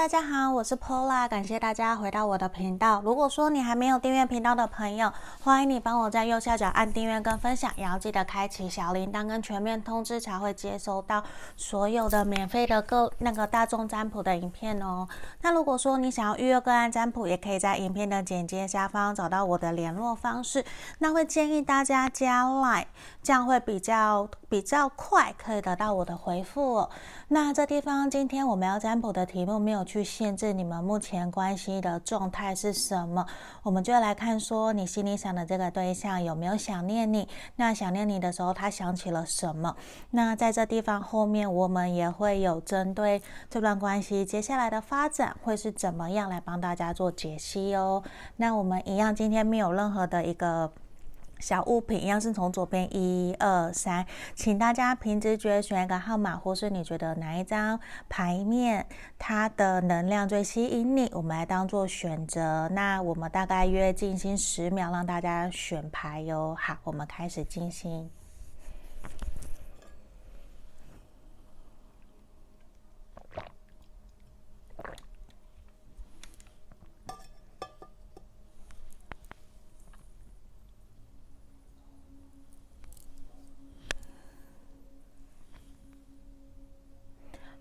大家好，我是 Pola，感谢大家回到我的频道。如果说你还没有订阅频道的朋友，欢迎你帮我在右下角按订阅跟分享，也要记得开启小铃铛跟全面通知，才会接收到所有的免费的个那个大众占卜的影片哦。那如果说你想要预约个案占卜，也可以在影片的简介下方找到我的联络方式。那会建议大家加 Line，这样会比较比较快，可以得到我的回复哦。那这地方今天我们要占卜的题目没有去限制你们目前关系的状态是什么，我们就来看说你心里想的这个对象有没有想念你。那想念你的时候，他想起了什么？那在这地方后面，我们也会有针对这段关系接下来的发展会是怎么样来帮大家做解析哦。那我们一样，今天没有任何的一个。小物品一样是从左边一二三，请大家凭直觉选一个号码，或是你觉得哪一张牌面它的能量最吸引你，我们来当做选择。那我们大概约静心十秒，让大家选牌哟。好，我们开始进行。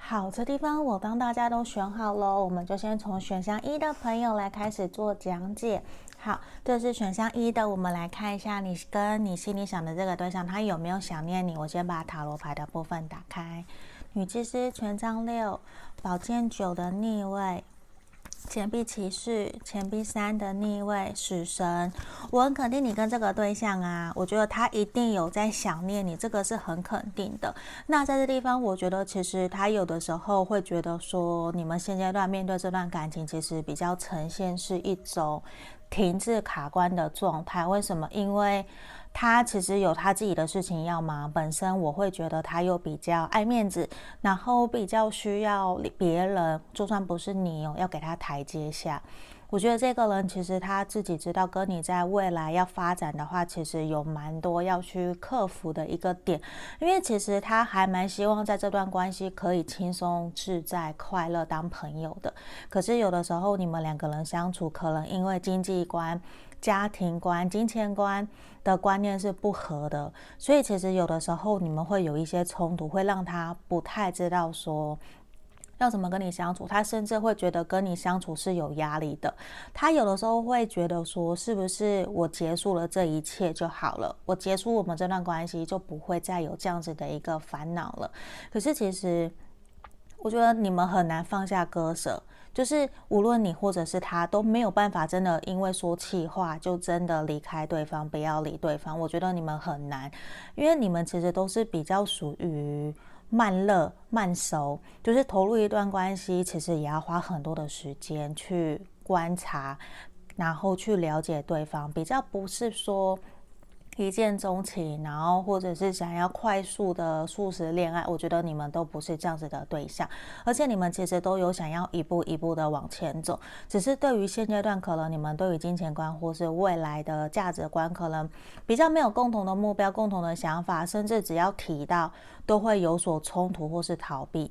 好，这地方我帮大家都选好了，我们就先从选项一的朋友来开始做讲解。好，这是选项一的，我们来看一下你跟你心里想的这个对象，他有没有想念你？我先把塔罗牌的部分打开，女祭司权杖六，宝剑九的逆位。钱币骑士、钱币三的逆位、死神，我很肯定你跟这个对象啊，我觉得他一定有在想念你，这个是很肯定的。那在这地方，我觉得其实他有的时候会觉得说，你们现阶段面对这段感情，其实比较呈现是一种停滞卡关的状态。为什么？因为他其实有他自己的事情要忙，本身我会觉得他又比较爱面子，然后比较需要别人，就算不是你哦，要给他台阶下。我觉得这个人其实他自己知道，跟你在未来要发展的话，其实有蛮多要去克服的一个点，因为其实他还蛮希望在这段关系可以轻松自在、快乐当朋友的。可是有的时候你们两个人相处，可能因为经济观。家庭观、金钱观的观念是不合的，所以其实有的时候你们会有一些冲突，会让他不太知道说要怎么跟你相处。他甚至会觉得跟你相处是有压力的。他有的时候会觉得说，是不是我结束了这一切就好了？我结束我们这段关系就不会再有这样子的一个烦恼了。可是其实，我觉得你们很难放下割舍。就是无论你或者是他都没有办法真的因为说气话就真的离开对方，不要理对方。我觉得你们很难，因为你们其实都是比较属于慢热慢熟，就是投入一段关系，其实也要花很多的时间去观察，然后去了解对方，比较不是说。一见钟情，然后或者是想要快速的速食恋爱，我觉得你们都不是这样子的对象，而且你们其实都有想要一步一步的往前走，只是对于现阶段，可能你们对于金钱观或是未来的价值观，可能比较没有共同的目标、共同的想法，甚至只要提到都会有所冲突或是逃避。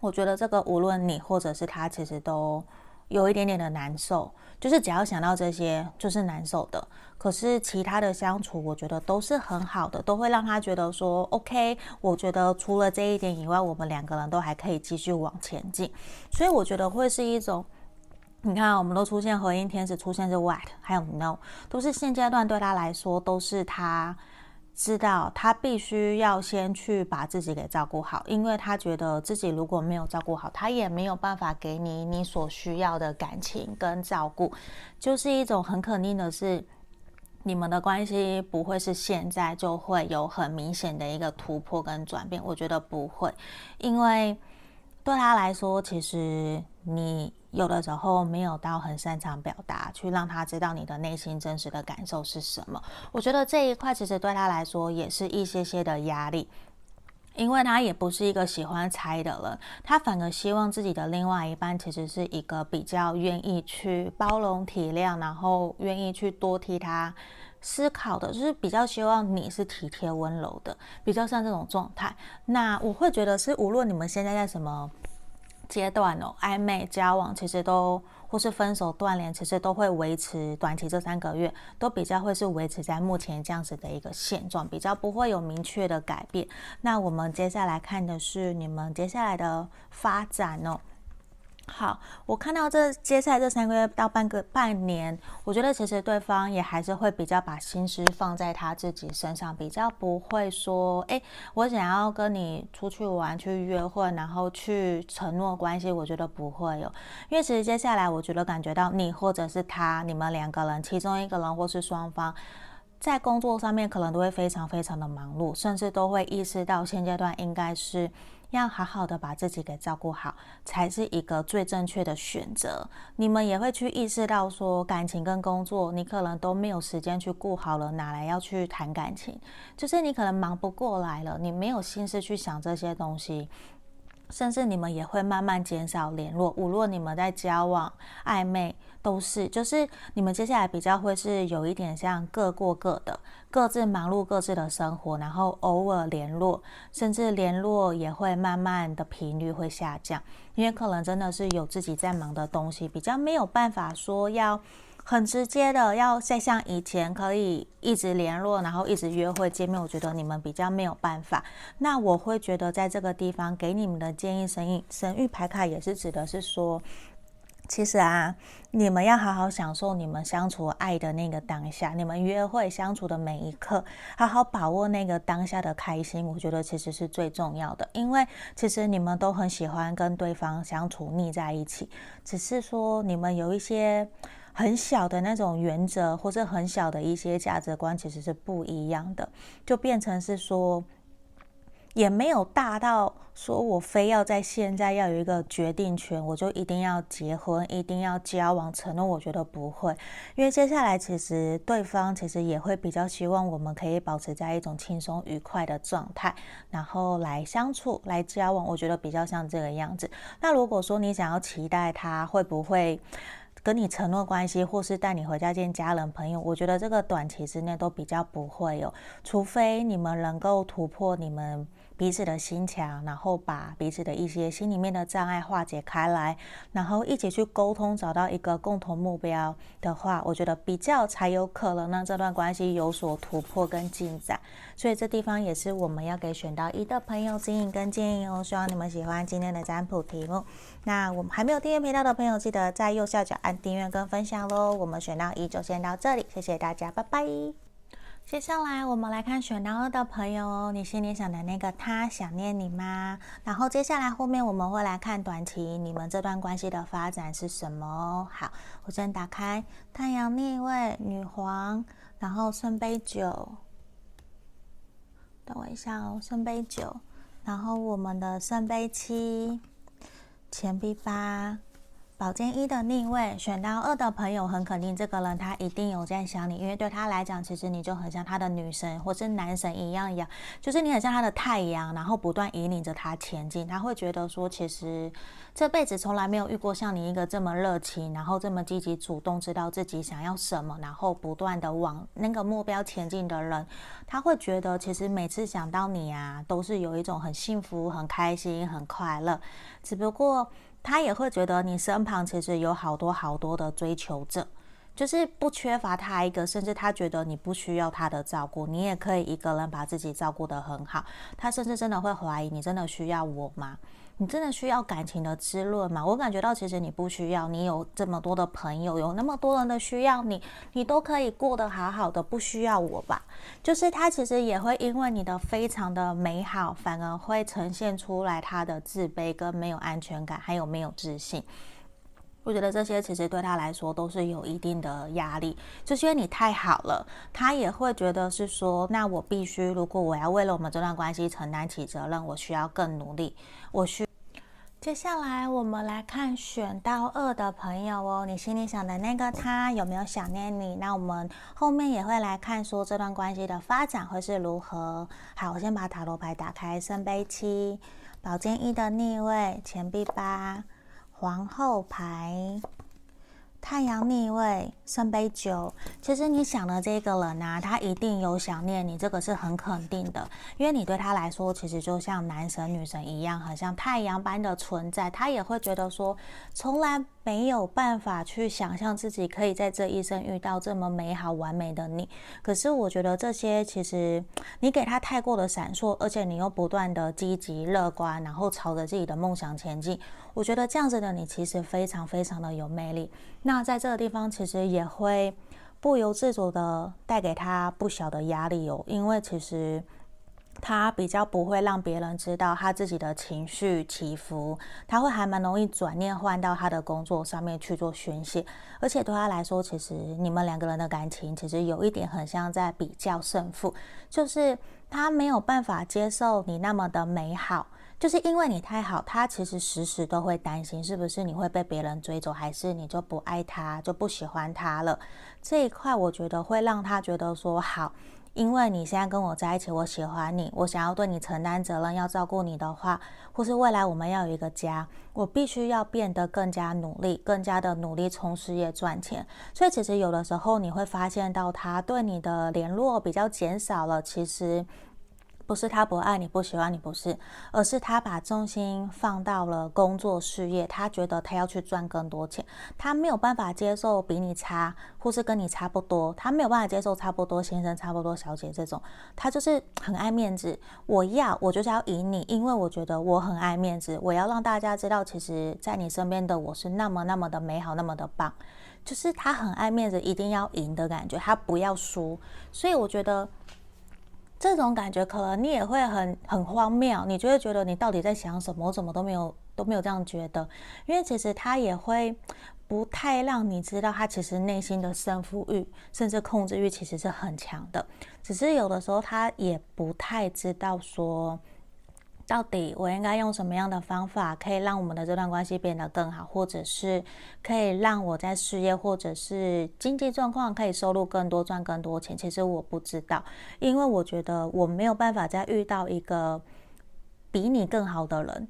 我觉得这个无论你或者是他，其实都有一点点的难受。就是只要想到这些，就是难受的。可是其他的相处，我觉得都是很好的，都会让他觉得说，OK。我觉得除了这一点以外，我们两个人都还可以继续往前进。所以我觉得会是一种，你看，我们都出现合音天使，出现是 What，还有 No，都是现阶段对他来说都是他。知道他必须要先去把自己给照顾好，因为他觉得自己如果没有照顾好，他也没有办法给你你所需要的感情跟照顾，就是一种很肯定的是，你们的关系不会是现在就会有很明显的一个突破跟转变，我觉得不会，因为对他来说，其实你。有的时候没有到很擅长表达，去让他知道你的内心真实的感受是什么。我觉得这一块其实对他来说也是一些些的压力，因为他也不是一个喜欢猜的人，他反而希望自己的另外一半其实是一个比较愿意去包容体谅，然后愿意去多替他思考的，就是比较希望你是体贴温柔的，比较像这种状态。那我会觉得是无论你们现在在什么。阶段哦，暧昧交往其实都或是分手断联，其实都会维持短期这三个月，都比较会是维持在目前这样子的一个现状，比较不会有明确的改变。那我们接下来看的是你们接下来的发展哦。好，我看到这接下来这三个月到半个半年，我觉得其实对方也还是会比较把心思放在他自己身上，比较不会说，哎，我想要跟你出去玩、去约会，然后去承诺关系，我觉得不会有，因为其实接下来我觉得感觉到你或者是他，你们两个人其中一个人或是双方，在工作上面可能都会非常非常的忙碌，甚至都会意识到现阶段应该是。要好好的把自己给照顾好，才是一个最正确的选择。你们也会去意识到说，感情跟工作，你可能都没有时间去顾好了，哪来要去谈感情？就是你可能忙不过来了，你没有心思去想这些东西。甚至你们也会慢慢减少联络，无论你们在交往、暧昧，都是，就是你们接下来比较会是有一点像各过各的，各自忙碌各自的生活，然后偶尔联络，甚至联络也会慢慢的频率会下降，因为可能真的是有自己在忙的东西，比较没有办法说要。很直接的，要再像以前可以一直联络，然后一直约会见面，我觉得你们比较没有办法。那我会觉得在这个地方给你们的建议，神意神諭牌卡也是指的是说，其实啊，你们要好好享受你们相处爱的那个当下，你们约会相处的每一刻，好好把握那个当下的开心，我觉得其实是最重要的。因为其实你们都很喜欢跟对方相处腻在一起，只是说你们有一些。很小的那种原则，或者很小的一些价值观，其实是不一样的，就变成是说，也没有大到说我非要在现在要有一个决定权，我就一定要结婚，一定要交往承诺。我觉得不会，因为接下来其实对方其实也会比较希望我们可以保持在一种轻松愉快的状态，然后来相处、来交往。我觉得比较像这个样子。那如果说你想要期待他会不会？跟你承诺关系，或是带你回家见家人朋友，我觉得这个短期之内都比较不会有，除非你们能够突破你们。彼此的心墙，然后把彼此的一些心里面的障碍化解开来，然后一起去沟通，找到一个共同目标的话，我觉得比较才有可能让这段关系有所突破跟进展。所以这地方也是我们要给选到一的朋友指引跟建议哦。希望你们喜欢今天的占卜题目。那我们还没有订阅频道的朋友，记得在右下角按订阅跟分享喽。我们选到一就先到这里，谢谢大家，拜拜。接下来我们来看选到二的朋友哦，你心里想的那个他想念你吗？然后接下来后面我们会来看短期你们这段关系的发展是什么。好，我先打开太阳逆位、女皇，然后圣杯九，等我一下哦，圣杯九，然后我们的圣杯七，钱币八。宝剑一的逆位，选到二的朋友很肯定，这个人他一定有在想你，因为对他来讲，其实你就很像他的女神或是男神一样一样，就是你很像他的太阳，然后不断引领着他前进。他会觉得说，其实这辈子从来没有遇过像你一个这么热情，然后这么积极主动，知道自己想要什么，然后不断的往那个目标前进的人。他会觉得，其实每次想到你啊，都是有一种很幸福、很开心、很快乐，只不过。他也会觉得你身旁其实有好多好多的追求者，就是不缺乏他一个，甚至他觉得你不需要他的照顾，你也可以一个人把自己照顾得很好。他甚至真的会怀疑你真的需要我吗？你真的需要感情的滋润吗？我感觉到其实你不需要，你有这么多的朋友，有那么多人的需要你，你都可以过得好好的，不需要我吧？就是他其实也会因为你的非常的美好，反而会呈现出来他的自卑跟没有安全感，还有没有自信。我觉得这些其实对他来说都是有一定的压力，就是因为你太好了，他也会觉得是说，那我必须，如果我要为了我们这段关系承担起责任，我需要更努力，我需。接下来我们来看选到二的朋友哦，你心里想的那个他有没有想念你？那我们后面也会来看说这段关系的发展会是如何。好，我先把塔罗牌打开，圣杯七、宝剑一的逆位、钱币八、皇后牌、太阳逆位，圣杯九。其实你想的这个人啊，他一定有想念你，这个是很肯定的，因为你对他来说，其实就像男神女神一样，很像太阳般的存在。他也会觉得说，从来没有办法去想象自己可以在这一生遇到这么美好完美的你。可是我觉得这些其实你给他太过的闪烁，而且你又不断的积极乐观，然后朝着自己的梦想前进。我觉得这样子的你其实非常非常的有魅力。那在这个地方，其实也会不由自主的带给他不小的压力哦，因为其实他比较不会让别人知道他自己的情绪起伏，他会还蛮容易转念换到他的工作上面去做宣泄。而且对他来说，其实你们两个人的感情其实有一点很像在比较胜负，就是他没有办法接受你那么的美好。就是因为你太好，他其实时时都会担心，是不是你会被别人追走，还是你就不爱他，就不喜欢他了？这一块我觉得会让他觉得说好，因为你现在跟我在一起，我喜欢你，我想要对你承担责任，要照顾你的话，或是未来我们要有一个家，我必须要变得更加努力，更加的努力冲事业赚钱。所以其实有的时候你会发现到他对你的联络比较减少了，其实。不是他不爱你，不喜欢你，不是，而是他把重心放到了工作事业。他觉得他要去赚更多钱，他没有办法接受比你差，或是跟你差不多。他没有办法接受差不多先生、差不多小姐这种。他就是很爱面子。我要，我就是要赢你，因为我觉得我很爱面子。我要让大家知道，其实在你身边的我是那么那么的美好，那么的棒。就是他很爱面子，一定要赢的感觉，他不要输。所以我觉得。这种感觉可能你也会很很荒谬，你就会觉得你到底在想什么？我怎么都没有都没有这样觉得，因为其实他也会不太让你知道，他其实内心的胜负欲甚至控制欲其实是很强的，只是有的时候他也不太知道说。到底我应该用什么样的方法，可以让我们的这段关系变得更好，或者是可以让我在事业或者是经济状况可以收入更多，赚更多钱？其实我不知道，因为我觉得我没有办法再遇到一个比你更好的人，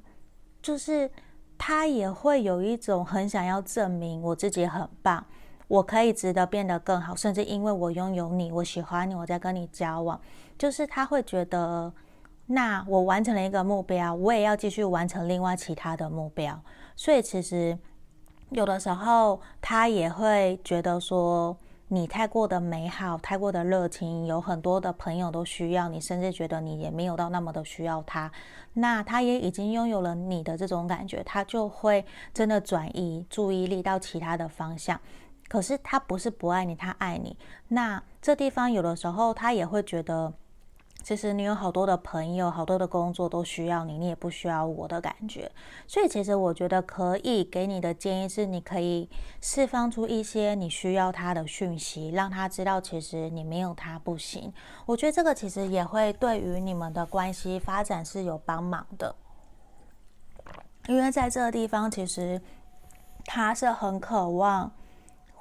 就是他也会有一种很想要证明我自己很棒，我可以值得变得更好，甚至因为我拥有你，我喜欢你，我在跟你交往，就是他会觉得。那我完成了一个目标，我也要继续完成另外其他的目标。所以其实有的时候他也会觉得说你太过的美好，太过的热情，有很多的朋友都需要你，甚至觉得你也没有到那么的需要他。那他也已经拥有了你的这种感觉，他就会真的转移注意力到其他的方向。可是他不是不爱你，他爱你。那这地方有的时候他也会觉得。其实你有好多的朋友，好多的工作都需要你，你也不需要我的感觉。所以其实我觉得可以给你的建议是，你可以释放出一些你需要他的讯息，让他知道其实你没有他不行。我觉得这个其实也会对于你们的关系发展是有帮忙的，因为在这个地方其实他是很渴望。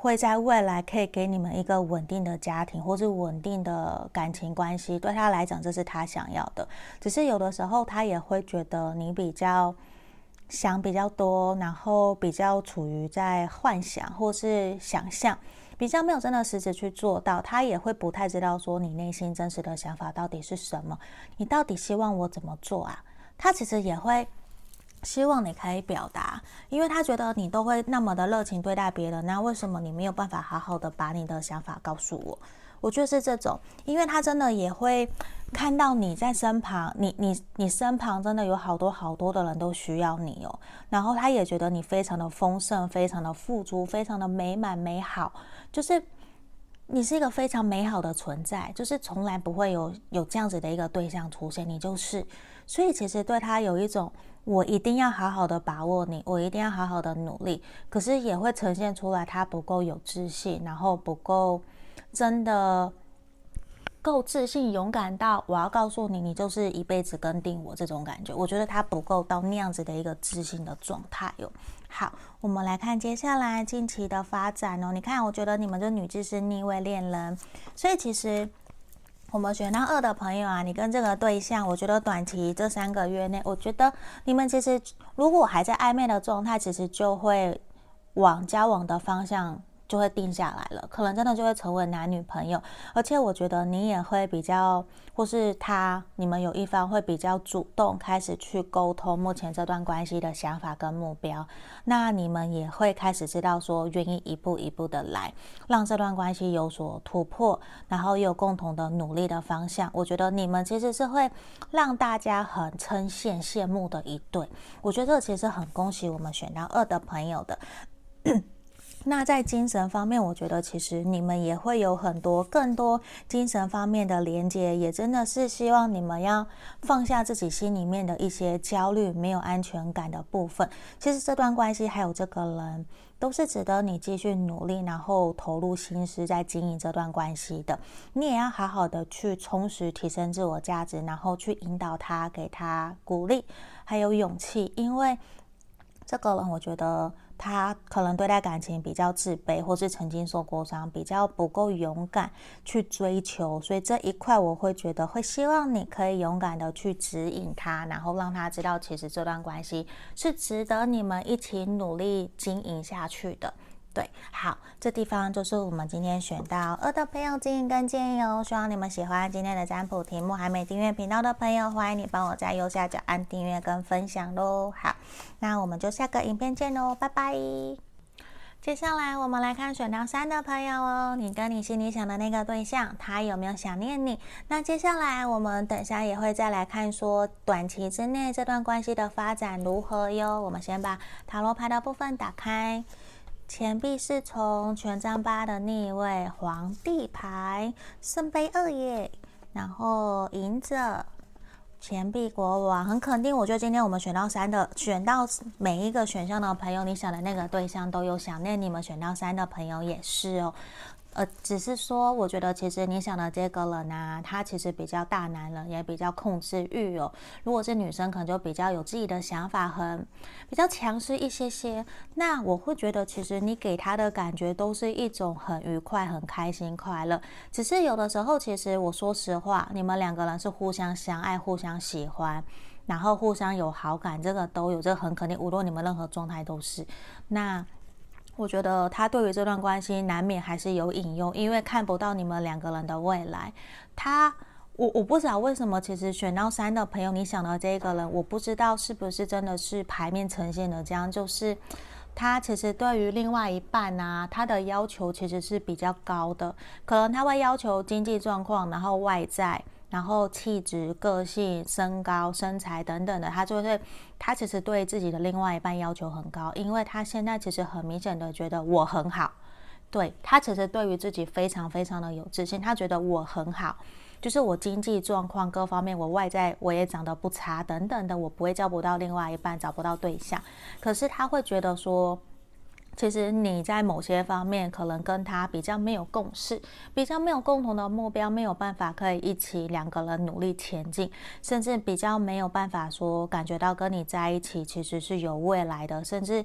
会在未来可以给你们一个稳定的家庭，或是稳定的感情关系，对他来讲，这是他想要的。只是有的时候，他也会觉得你比较想比较多，然后比较处于在幻想或是想象，比较没有真的实质去做到。他也会不太知道说你内心真实的想法到底是什么，你到底希望我怎么做啊？他其实也会。希望你可以表达，因为他觉得你都会那么的热情对待别人，那为什么你没有办法好好的把你的想法告诉我？我觉得是这种，因为他真的也会看到你在身旁，你你你身旁真的有好多好多的人都需要你哦，然后他也觉得你非常的丰盛，非常的富足，非常的美满美好，就是你是一个非常美好的存在，就是从来不会有有这样子的一个对象出现，你就是，所以其实对他有一种。我一定要好好的把握你，我一定要好好的努力。可是也会呈现出来他不够有自信，然后不够真的够自信、勇敢到我要告诉你，你就是一辈子跟定我这种感觉。我觉得他不够到那样子的一个自信的状态哟。好，我们来看接下来近期的发展哦。你看，我觉得你们这女祭司逆位恋人，所以其实。我们选到二的朋友啊，你跟这个对象，我觉得短期这三个月内，我觉得你们其实如果还在暧昧的状态，其实就会往交往的方向。就会定下来了，可能真的就会成为男女朋友，而且我觉得你也会比较，或是他，你们有一方会比较主动开始去沟通目前这段关系的想法跟目标，那你们也会开始知道说愿意一步一步的来，让这段关系有所突破，然后有共同的努力的方向。我觉得你们其实是会让大家很称羡、羡慕的一对。我觉得这其实很恭喜我们选到二的朋友的。那在精神方面，我觉得其实你们也会有很多更多精神方面的连接，也真的是希望你们要放下自己心里面的一些焦虑、没有安全感的部分。其实这段关系还有这个人，都是值得你继续努力，然后投入心思在经营这段关系的。你也要好好的去充实、提升自我价值，然后去引导他，给他鼓励，还有勇气，因为这个人，我觉得。他可能对待感情比较自卑，或是曾经受过伤，比较不够勇敢去追求，所以这一块我会觉得会希望你可以勇敢的去指引他，然后让他知道，其实这段关系是值得你们一起努力经营下去的。对，好，这地方就是我们今天选到二的朋友建议跟建议哦。希望你们喜欢今天的占卜题目，还没订阅频道的朋友，欢迎你帮我在右下角按订阅跟分享喽。好，那我们就下个影片见喽，拜拜。接下来我们来看选到三的朋友哦，你跟你心里想的那个对象，他有没有想念你？那接下来我们等下也会再来看说，短期之内这段关系的发展如何哟。我们先把塔罗牌的部分打开。钱币是从、权杖八的逆位、皇帝牌、圣杯二耶，然后隐者、钱币国王，很肯定，我觉得今天我们选到三的，选到每一个选项的朋友，你想的那个对象都有想念你们选到三的朋友也是哦。呃，只是说，我觉得其实你想的这个人啊，他其实比较大男人，也比较控制欲哦。如果是女生，可能就比较有自己的想法，很比较强势一些些。那我会觉得，其实你给他的感觉都是一种很愉快、很开心、快乐。只是有的时候，其实我说实话，你们两个人是互相相爱、互相喜欢，然后互相有好感，这个都有，这个很肯定。无论你们任何状态都是那。我觉得他对于这段关系难免还是有隐忧，因为看不到你们两个人的未来。他，我我不知道为什么，其实选到三的朋友，你想到这个人，我不知道是不是真的是牌面呈现的这样，就是他其实对于另外一半啊，他的要求其实是比较高的，可能他会要求经济状况，然后外在。然后气质、个性、身高、身材等等的，他就是他其实对自己的另外一半要求很高，因为他现在其实很明显的觉得我很好，对，他其实对于自己非常非常的有自信，他觉得我很好，就是我经济状况各方面，我外在我也长得不差等等的，我不会交不到另外一半，找不到对象，可是他会觉得说。其实你在某些方面可能跟他比较没有共识，比较没有共同的目标，没有办法可以一起两个人努力前进，甚至比较没有办法说感觉到跟你在一起其实是有未来的，甚至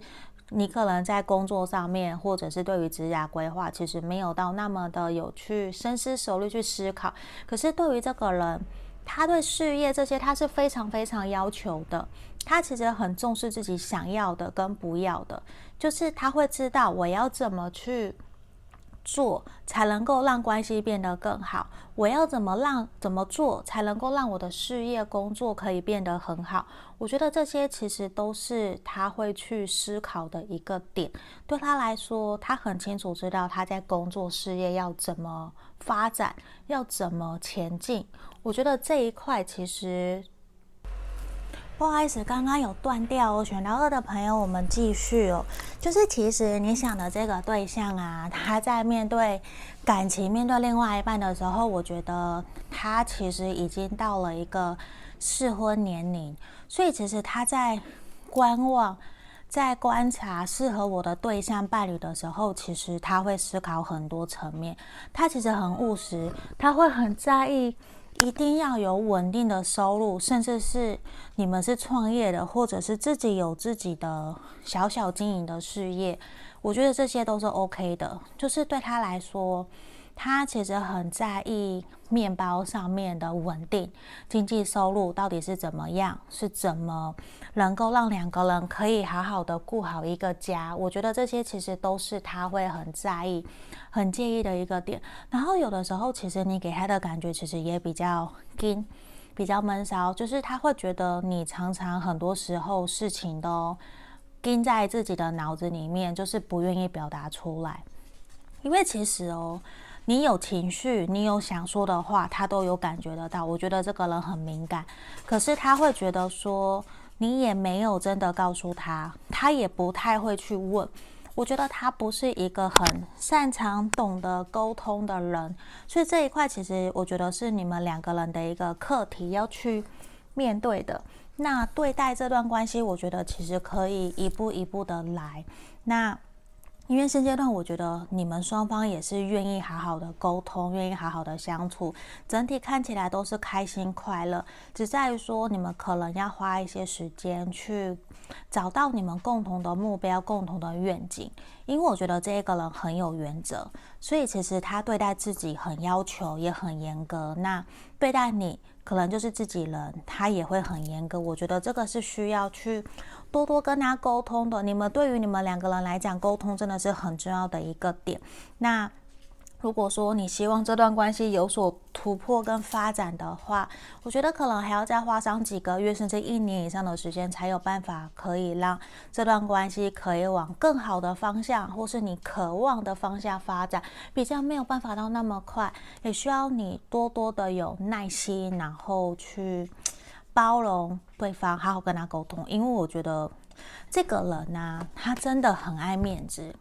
你可能在工作上面或者是对于职业规划，其实没有到那么的有去深思熟虑去思考。可是对于这个人，他对事业这些他是非常非常要求的，他其实很重视自己想要的跟不要的。就是他会知道我要怎么去做才能够让关系变得更好，我要怎么让怎么做才能够让我的事业工作可以变得很好。我觉得这些其实都是他会去思考的一个点。对他来说，他很清楚知道他在工作事业要怎么发展，要怎么前进。我觉得这一块其实。不好意思，刚刚有断掉哦。选到二的朋友，我们继续哦。就是其实你想的这个对象啊，他在面对感情、面对另外一半的时候，我觉得他其实已经到了一个适婚年龄，所以其实他在观望、在观察适合我的对象伴侣的时候，其实他会思考很多层面。他其实很务实，他会很在意。一定要有稳定的收入，甚至是你们是创业的，或者是自己有自己的小小经营的事业，我觉得这些都是 OK 的。就是对他来说，他其实很在意面包上面的稳定，经济收入到底是怎么样，是怎么能够让两个人可以好好的顾好一个家。我觉得这些其实都是他会很在意、很介意的一个点。然后有的时候，其实你给他的感觉其实也比较紧，比较闷骚，就是他会觉得你常常很多时候事情都盯在自己的脑子里面，就是不愿意表达出来。因为其实哦，你有情绪，你有想说的话，他都有感觉得到。我觉得这个人很敏感，可是他会觉得说你也没有真的告诉他，他也不太会去问。我觉得他不是一个很擅长懂得沟通的人，所以这一块其实我觉得是你们两个人的一个课题要去面对的。那对待这段关系，我觉得其实可以一步一步的来。那。因为现阶段，我觉得你们双方也是愿意好好的沟通，愿意好好的相处，整体看起来都是开心快乐。只在于说，你们可能要花一些时间去找到你们共同的目标、共同的愿景。因为我觉得这一个人很有原则，所以其实他对待自己很要求，也很严格。那对待你，可能就是自己人，他也会很严格。我觉得这个是需要去。多多跟他沟通的，你们对于你们两个人来讲，沟通真的是很重要的一个点。那如果说你希望这段关系有所突破跟发展的话，我觉得可能还要再花上几个月甚至一年以上的时间，才有办法可以让这段关系可以往更好的方向，或是你渴望的方向发展。比较没有办法到那么快，也需要你多多的有耐心，然后去。包容对方，好好跟他沟通，因为我觉得这个人呢、他真的很爱面子，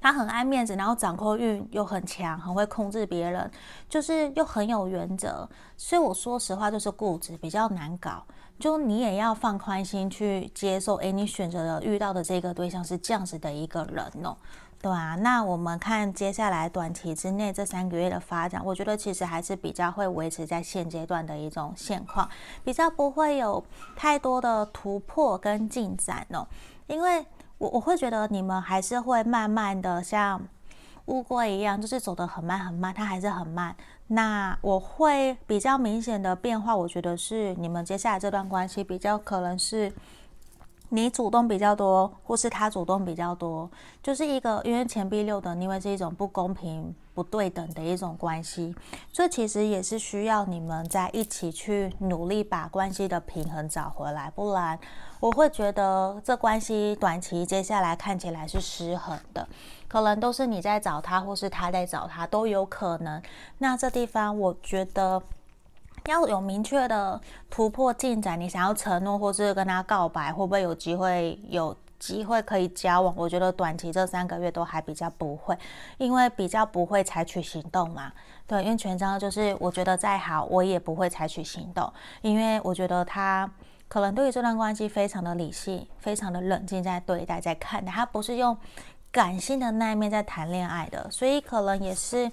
他很爱面子，然后掌控欲又很强，很会控制别人，就是又很有原则，所以我说实话就是固执，比较难搞。就你也要放宽心去接受，诶，你选择的遇到的这个对象是这样子的一个人哦。对啊，那我们看接下来短期之内这三个月的发展，我觉得其实还是比较会维持在现阶段的一种现况，比较不会有太多的突破跟进展哦。因为我我会觉得你们还是会慢慢的像乌龟一样，就是走得很慢很慢，它还是很慢。那我会比较明显的变化，我觉得是你们接下来这段关系比较可能是。你主动比较多，或是他主动比较多，就是一个因为钱币六的逆位是一种不公平、不对等的一种关系，所以其实也是需要你们在一起去努力把关系的平衡找回来，不然我会觉得这关系短期接下来看起来是失衡的，可能都是你在找他，或是他在找他都有可能。那这地方我觉得。要有明确的突破进展，你想要承诺或是跟他告白，会不会有机会？有机会可以交往？我觉得短期这三个月都还比较不会，因为比较不会采取行动嘛。对，因为权杖就是我觉得再好，我也不会采取行动，因为我觉得他可能对于这段关系非常的理性，非常的冷静在对待，在看待，他不是用感性的那一面在谈恋爱的，所以可能也是。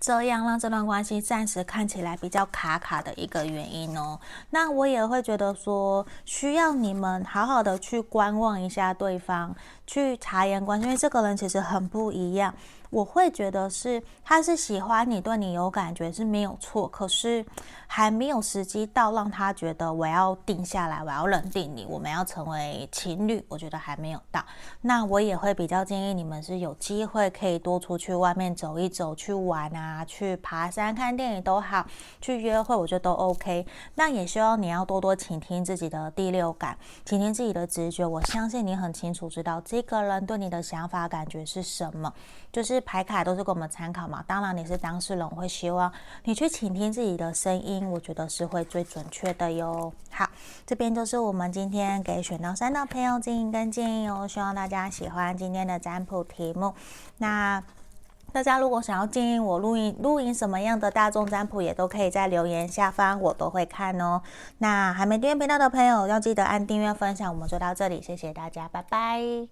这样让这段关系暂时看起来比较卡卡的一个原因哦，那我也会觉得说，需要你们好好的去观望一下对方，去察言观色，因为这个人其实很不一样。我会觉得是，他是喜欢你，对你有感觉是没有错，可是还没有时机到让他觉得我要定下来，我要认定你，我们要成为情侣，我觉得还没有到。那我也会比较建议你们是有机会可以多出去外面走一走，去玩啊，去爬山、看电影都好，去约会，我觉得都 OK。那也希望你要多多倾听自己的第六感，倾听自己的直觉。我相信你很清楚知道这个人对你的想法、感觉是什么，就是牌卡都是给我们参考嘛，当然你是当事人，我会希望你去倾听自己的声音，我觉得是会最准确的哟。好，这边就是我们今天给选到三的朋友建议跟建议哦，希望大家喜欢今天的占卜题目。那大家如果想要建议我录音录音什么样的大众占卜，也都可以在留言下方，我都会看哦。那还没订阅频道的朋友，要记得按订阅分享。我们就到这里，谢谢大家，拜拜。